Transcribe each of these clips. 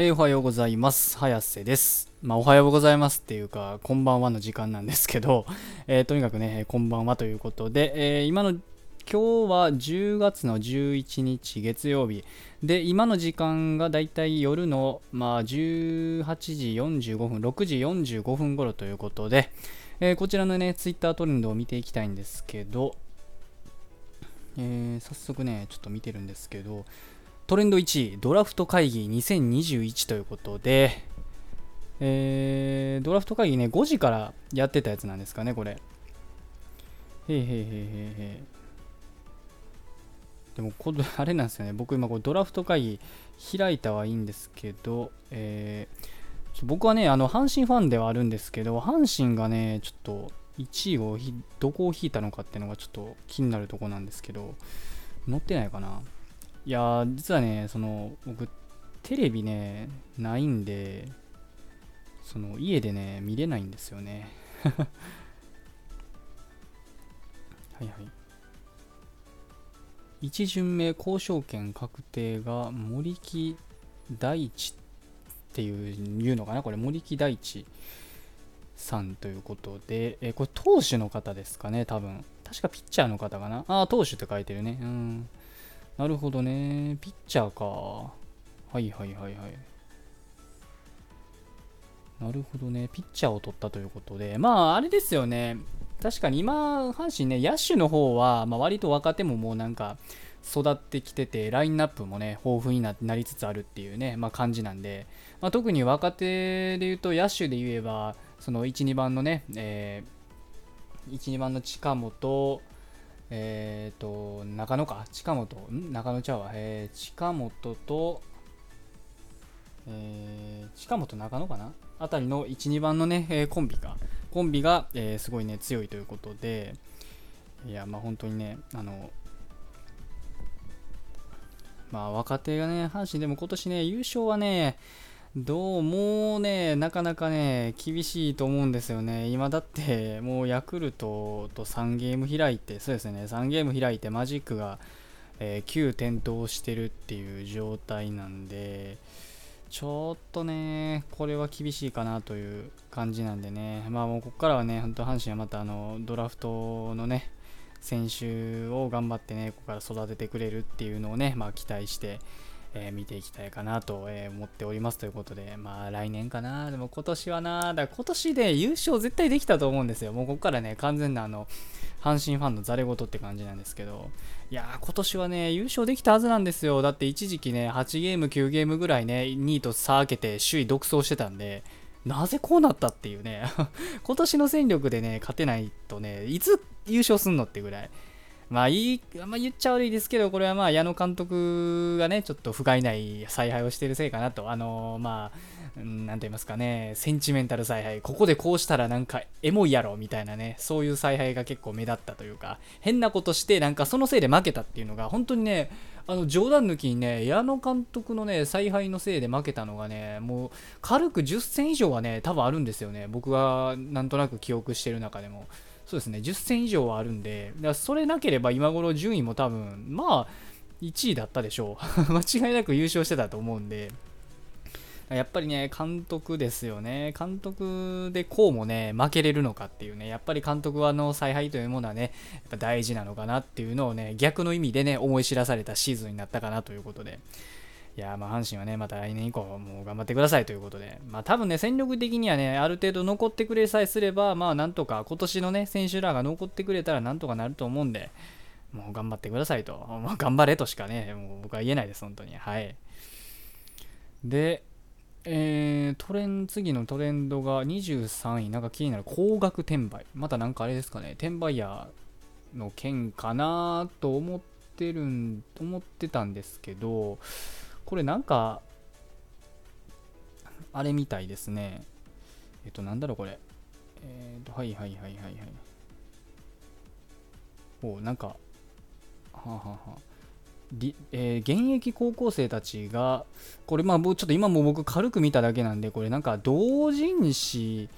えー、おはようございます。早瀬です。まあ、おはようございますっていうか、こんばんはの時間なんですけど、えー、とにかくね、こんばんはということで、えー、今の、今日は10月の11日月曜日で、今の時間がだいたい夜の、まあ、18時45分、6時45分頃ということで、えこちらのね、ツイッタートレンドを見ていきたいんですけど、え早速ね、ちょっと見てるんですけど、トレンド1位、ドラフト会議2021ということで、えー、ドラフト会議ね、5時からやってたやつなんですかね、これ。へいへいへいへいへい。でもこ、あれなんですよね、僕今こうドラフト会議開いたはいいんですけど、えー、僕はね、あの、阪神ファンではあるんですけど、阪神がね、ちょっと1位をどこを引いたのかっていうのがちょっと気になるとこなんですけど、載ってないかないや実はね、その、僕、テレビね、ないんで、その、家でね、見れないんですよね。はいはい。1巡目交渉権確定が森木大地っていういうのかな？これ森木大地さんということで、えこれ投手の方ですかね多分。確かピッチャーの方かな？ああ投手って書いてるね。うん。なるほどね。ピッチャーか。はいはいはいはい。なるほどね。ピッチャーを取ったということで。まあ、あれですよね。確かに今、阪神ね、野手の方は、まあ、割と若手ももうなんか、育ってきてて、ラインナップもね、豊富になりつつあるっていうね、まあ、感じなんで、まあ、特に若手で言うと、野手で言えば、その1、2番のね、えー、1、2番の近本、えっ、ー、と、中野か、近本、ん中野ちゃうわ、えー、近本と、えー、近本中野かな？あたりの1、2番のね、えー、コンビが、コンビが、えー、すごいね、強いということで、いや、まあ本当にね、あの、まあ若手がね、阪神でも今年ね、優勝はね、どうもね、なかなかね、厳しいと思うんですよね。今だって、もうヤクルトと3ゲーム開いて、そうですね、3ゲーム開いてマジックが、えー、9点灯してるっていう状態なんで、ちょっとね、これは厳しいかなという感じなんでね、まあもうここからはね、本当阪神はまたあのドラフトのね、選手を頑張ってね、ここから育ててくれるっていうのをね、まあ期待して、えー、見ていきたいかなと、え思っておりますということで、まあ来年かな、でも今年はな、だから今年で優勝絶対できたと思うんですよ。もうここからね、完全なあの、阪神ファンのざれ言って感じなんですけど、いやー、今年はね、優勝できたはずなんですよ。だって一時期ね、8ゲーム、9ゲームぐらいね、2位と差開けて首位独走してたんで、なぜこうなったっていうね 今年の戦力でね、勝てないとね、いつ優勝すんのってぐらい。まあいい、ま、言っちゃ悪いですけど、これはまあ矢野監督がね、ちょっと不甲斐ない采配をしているせいかなと、あのー、まあ、なんと言いますかね、センチメンタル采配、ここでこうしたらなんかエモいやろみたいなね、そういう采配が結構目立ったというか、変なことして、なんかそのせいで負けたっていうのが、本当にね、あの冗談抜きにね、矢野監督のね、采配のせいで負けたのがね、もう軽く10戦以上はね、多分あるんですよね、僕がなんとなく記憶してる中でも。そうですね、10戦以上はあるんで、だそれなければ今頃順位も多分、まあ、1位だったでしょう。間違いなく優勝してたと思うんで、やっぱりね、監督ですよね。監督でこうもね、負けれるのかっていうね、やっぱり監督はの采配というものはね、やっぱ大事なのかなっていうのをね、逆の意味でね、思い知らされたシーズンになったかなということで。いや、まあ、阪神はね、また来年以降もう頑張ってくださいということで、まあ、多分ね、戦力的にはね、ある程度残ってくれさえすれば、まあ、なんとか、今年のね、選手らが残ってくれたらなんとかなると思うんで、もう頑張ってくださいと。まあ、頑張れとしかね、もう僕は言えないです、本当に。はい。で、えー、トレン次のトレンドが23位、なんか気になる高額転売。またなんかあれですかね、転売ヤーの件かなと思ってるん、思ってたんですけど、これなんか、あれみたいですね。えっと、なんだろう、これ。えっと、はいはいはいはいはい。おなんか、はあ、ははあ、えー、現役高校生たちが、これまあちょっと今も僕軽く見ただけなんで、これなんか同人誌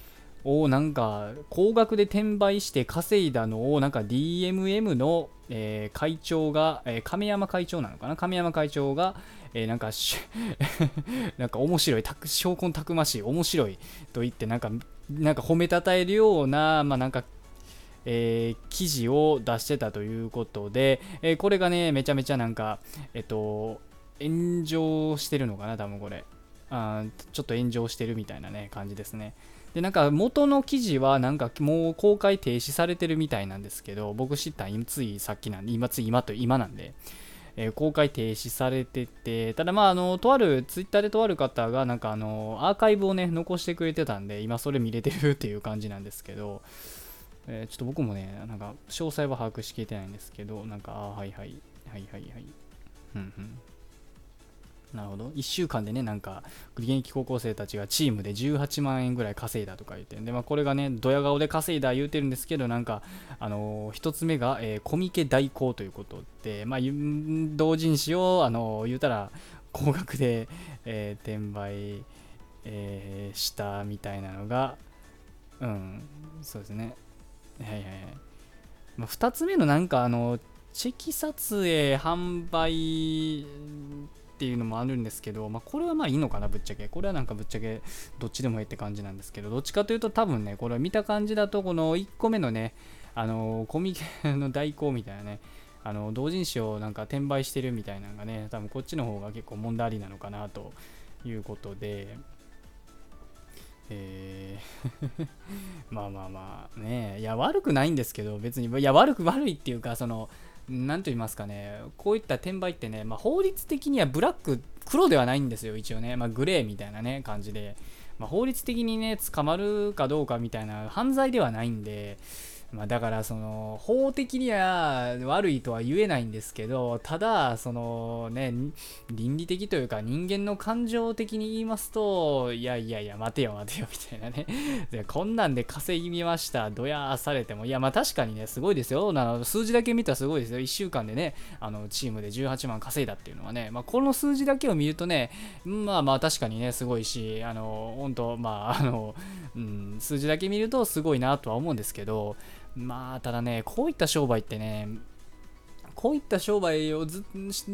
をなんか高額で転売して稼いだのをなんか DMM の、えー、会長が、えー、亀山会長なのかな？亀山会長が、えー、なんか なんか面白いた証拠たくましい面白いと言ってなんかなんか褒めたたえるようなまあなんかえー、記事を出してたということで、えー、これがね、めちゃめちゃなんか、えっと、炎上してるのかな、多分これ。あちょっと炎上してるみたいなね、感じですね。で、なんか元の記事はなんかもう公開停止されてるみたいなんですけど、僕知ったんついさっきなんで、今つい今と今なんで、えー、公開停止されてて、ただまあ、あの、とある、ツイッターでとある方がなんかあの、アーカイブをね、残してくれてたんで、今それ見れてるっていう感じなんですけど、えー、ちょっと僕もね、なんか詳細は把握しきれてないんですけど、なんか、あはいはい、はいはいはい。うんうん。なるほど。1週間でね、なんか、現役高校生たちがチームで18万円ぐらい稼いだとか言って、で、まあ、これがね、ドヤ顔で稼いだ言うてるんですけど、なんか、あのー、1つ目が、えー、コミケ代行ということで、まあ、同人誌を、あのー、言うたら、高額で、え、転売、え、したみたいなのが、うん、そうですね。はいはいはい。まあ、2つ目のなんか、あの、チェキ撮影販売っていうのもあるんですけど、まあ、これはまあいいのかな、ぶっちゃけ。これはなんかぶっちゃけどっちでもいいって感じなんですけど、どっちかというと多分ね、これ見た感じだと、この1個目のね、あのコミケの代行みたいなね、あの同人誌をなんか転売してるみたいなのがね、多分こっちの方が結構問題ありなのかなということで、えー まあまあまあね、いや悪くないんですけど、別に、いや悪く悪いっていうか、その、何と言いますかね、こういった転売ってね、まあ、法律的にはブラック、黒ではないんですよ、一応ね、まあ、グレーみたいなね、感じで、まあ、法律的にね、捕まるかどうかみたいな犯罪ではないんで、まあ、だからその法的には悪いとは言えないんですけどただそのね倫理的というか人間の感情的に言いますといやいやいや待てよ待てよみたいなね。でこんなんで稼ぎました。どやされても。いやまあ確かにねすごいですよ。数字だけ見たらすごいですよ。1週間でねあのチームで18万稼いだっていうのはね、まあ、この数字だけを見るとねまあまあ確かにねすごいしあの本当まああの、うん、数字だけ見るとすごいなとは思うんですけどまあ、ただね、こういった商売ってね、こういった商売をず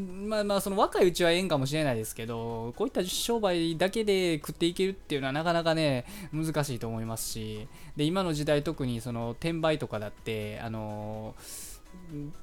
まあまあその若いうちはええんかもしれないですけどこういった商売だけで食っていけるっていうのはなかなかね難しいと思いますしで今の時代特にその転売とかだってあの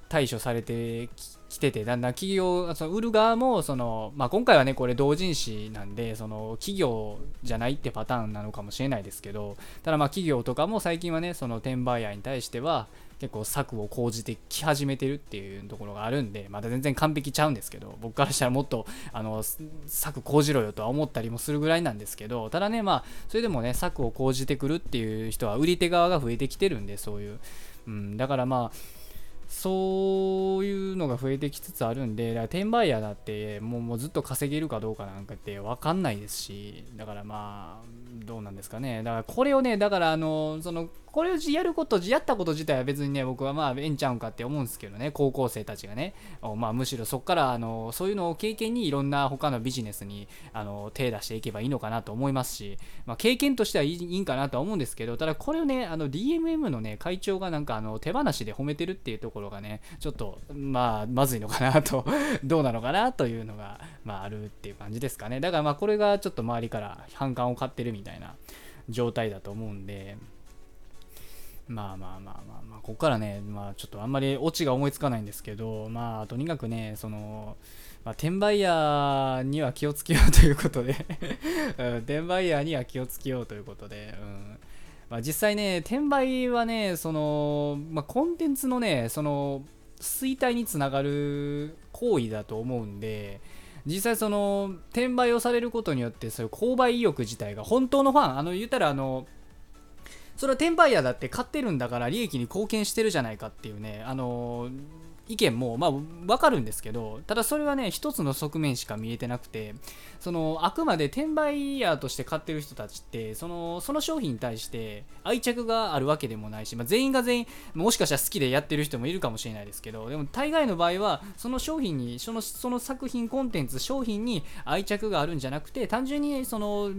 対処されてきててだんだん企業その売る側もその、まあ、今回はねこれ同人誌なんでその企業じゃないってパターンなのかもしれないですけどただまあ企業とかも最近はねその転売ヤーに対しては結構策を講じてき始めてるっていうところがあるんでまだ全然完璧ちゃうんですけど僕からしたらもっとあの策講じろよとは思ったりもするぐらいなんですけどただねまあそれでもね策を講じてくるっていう人は売り手側が増えてきてるんでそういう、うん、だからまあそういうのが増えてきつつあるんで、だから転売ヤーだってもうもうずっと稼げるかどうかなんかって分かんないですし、だからまあ、どうなんですかね。だからこれをね、だからあの、その、これをやること、やったこと自体は別にね、僕はまあ、ええんちゃうんかって思うんですけどね、高校生たちがね、まあ、むしろそこから、あの、そういうのを経験にいろんな他のビジネスに、あの、手出していけばいいのかなと思いますし、まあ、経験としてはいいんかなとは思うんですけど、ただこれをね、あの、DMM のね、会長がなんか、あの、手放しで褒めてるっていうところがね、ちょっと、まあ、まずいのかなと どうなのかなというのが、まあ、あるっていう感じですかね。だからまあ、これがちょっと周りから反感を買ってるみたいな状態だと思うんで、まあまあまあまあまあ、ここからね、まあちょっとあんまりオチが思いつかないんですけど、まあとにかくね、その、まあ、転売ヤーには気をつけようということでうん、転売ヤーには気をつけようということで、うん。まあ、実際ね、転売はね、その、まあ、コンテンツのね、その、衰退につながる行為だと思うんで、実際その転売をされることによってそういう購買意欲自体が本当のファンあの言ったらあのそれは転売屋だって買ってるんだから利益に貢献してるじゃないかっていうねあの意見もまあ分かるんですけどただそれはね一つの側面しか見えてなくてそのあくまで転売ヤーとして買ってる人たちってそのその商品に対して愛着があるわけでもないし、まあ、全員が全員もしかしたら好きでやってる人もいるかもしれないですけどでも大概の場合はその商品にそのその作品コンテンツ商品に愛着があるんじゃなくて単純にその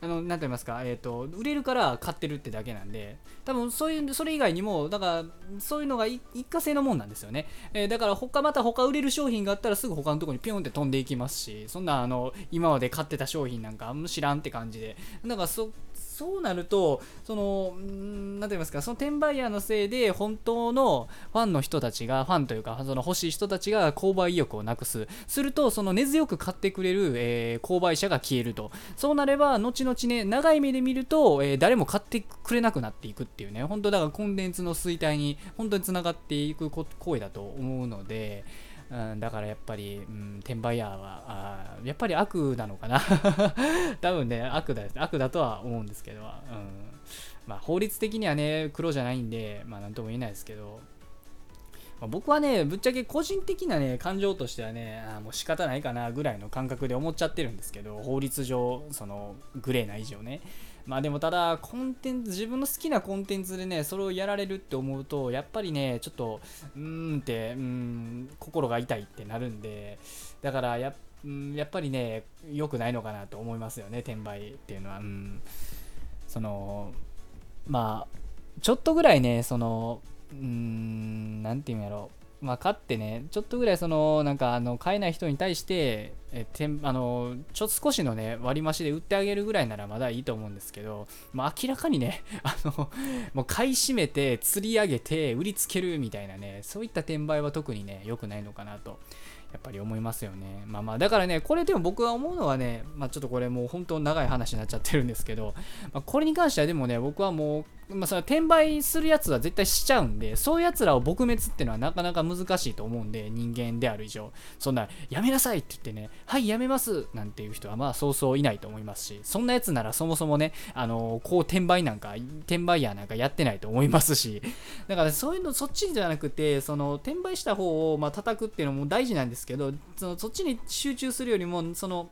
あの何て言いますか、えーと、売れるから買ってるってだけなんで多分そういうそれ以外にもだからそういうのが一過性のもんなんですよね、えー、だから他また他売れる商品があったらすぐ他のとこにピョンって飛んでいきますしそんなあの今まで買ってた商品なんかあんま知らんって感じで。だからそそうなると、その、何て言いますか、その転売ヤーのせいで、本当のファンの人たちが、ファンというか、その欲しい人たちが購買意欲をなくす。すると、その根強く買ってくれる、えー、購買者が消えると。そうなれば、後々ね、長い目で見ると、えー、誰も買ってくれなくなっていくっていうね、本当だからコンテンツの衰退に、本当につながっていく行為だと思うので、うん、だからやっぱり、うん、転売ヤーはあやっぱり悪なのかな。多分ね悪だ悪だとは思うんですけど、うん。まあ、法律的にはね黒じゃないんで、まあ、なんとも言えないですけど、まあ、僕はねぶっちゃけ個人的なね感情としてはねあもう仕方ないかなぐらいの感覚で思っちゃってるんですけど法律上そのグレーな以上ね。まあでもただ、コンテンツ、自分の好きなコンテンツでね、それをやられるって思うと、やっぱりね、ちょっと、うーんって、うん、心が痛いってなるんで、だからや、やっぱりね、良くないのかなと思いますよね、転売っていうのは。うん、その、まあ、ちょっとぐらいね、その、うーん、なんていうんやろう。まあ、買ってね、ちょっとぐらいその、なんか、あの、買えない人に対して、えてんあの、ちょっと少しのね、割増で売ってあげるぐらいならまだいいと思うんですけど、まあ、明らかにね、あの、もう買い占めて、釣り上げて、売りつけるみたいなね、そういった転売は特にね、良くないのかなと。やっぱり思いますよね。まあまあ、だからね、これでも僕は思うのはね、まあちょっとこれもう本当長い話になっちゃってるんですけど、まあ、これに関してはでもね、僕はもうまあ、それ転売するやつは絶対しちゃうんで、そういうやつらを撲滅っていうのはなかなか難しいと思うんで、人間である以上。そんな、やめなさいって言ってね、はい、やめますなんていう人はまあそうそういないと思いますし、そんなやつならそもそもね、あのこう転売なんか、転売ヤーなんかやってないと思いますし、だからそういうの、そっちじゃなくて、その転売した方をまあ叩くっていうのも大事なんですけど、そのそっちに集中するよりも、その、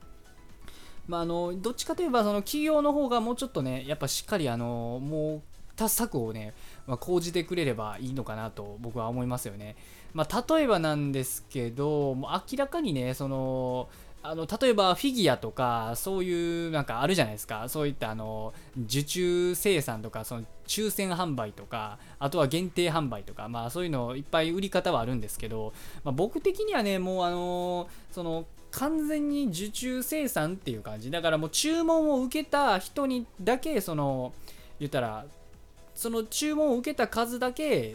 まあ、あのどっちかといえばその企業の方がもうちょっとねやっぱしっかりあのもうた策をね、まあ、講じてくれればいいのかなと僕は思いますよね。まあ、例えばなんですけど、もう明らかにね、その、あの例えばフィギュアとかそういうなんかあるじゃないですかそういったあの受注生産とかその抽選販売とかあとは限定販売とかまあそういうのいっぱい売り方はあるんですけど、まあ、僕的にはねもうあのその完全に受注生産っていう感じだからもう注文を受けた人にだけその言ったらその注文を受けた数だけ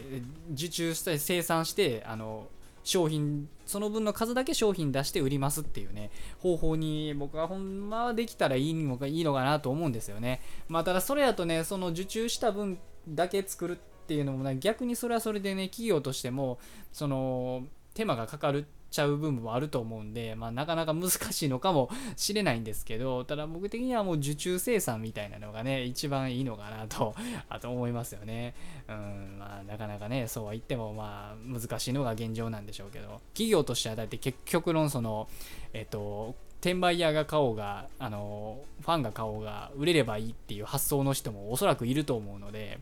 受注して生産してあの商品その分の数だけ商品出して売りますっていうね方法に僕はほんまはできたらいいのかいいのかなと思うんですよね。まあただそれやとねその受注した分だけ作るっていうのも、ね、逆にそれはそれでね企業としてもその手間がかかるちゃう部分もあると思うんで、まあ、なかなか難しいのかもしれないんですけど、ただ僕的にはもう受注生産みたいなのがね、一番いいのかなと、あと思いますよね。うん、まあ、なかなかね、そうは言っても、まあ、難しいのが現状なんでしょうけど、企業としてはだって結局論、その、えっと、転売屋が買おうが、あの、ファンが買おうが、売れればいいっていう発想の人もおそらくいると思うので、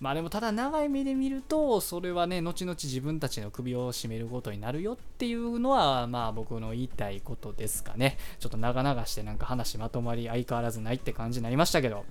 まあでもただ長い目で見るとそれはね後々自分たちの首を絞めることになるよっていうのはまあ僕の言いたいことですかね。ちょっと長々してなんか話まとまり相変わらずないって感じになりましたけど。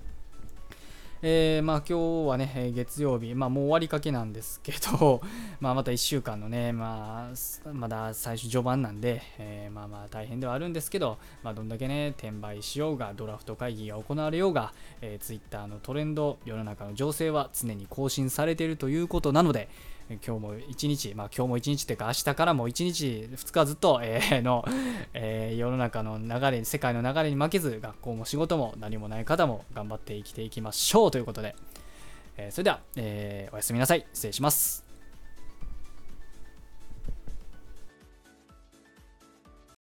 えー、まあ今日はね、月曜日、まあもう終わりかけなんですけど、まあまた1週間のね、まあまだ最初序盤なんで、えー、まあまあ大変ではあるんですけど、まあどんだけね、転売しようが、ドラフト会議が行われようが、えー、Twitter のトレンド、世の中の情勢は常に更新されているということなので、今日も一日、まあ今日も一日というか明日からも一日、2日ずっと、えー、の、えー、世の中の流れ、世界の流れに負けず、学校も仕事も何もない方も頑張って生きていきましょうということで、えー、それでは、え、おやすみなさい。失礼します。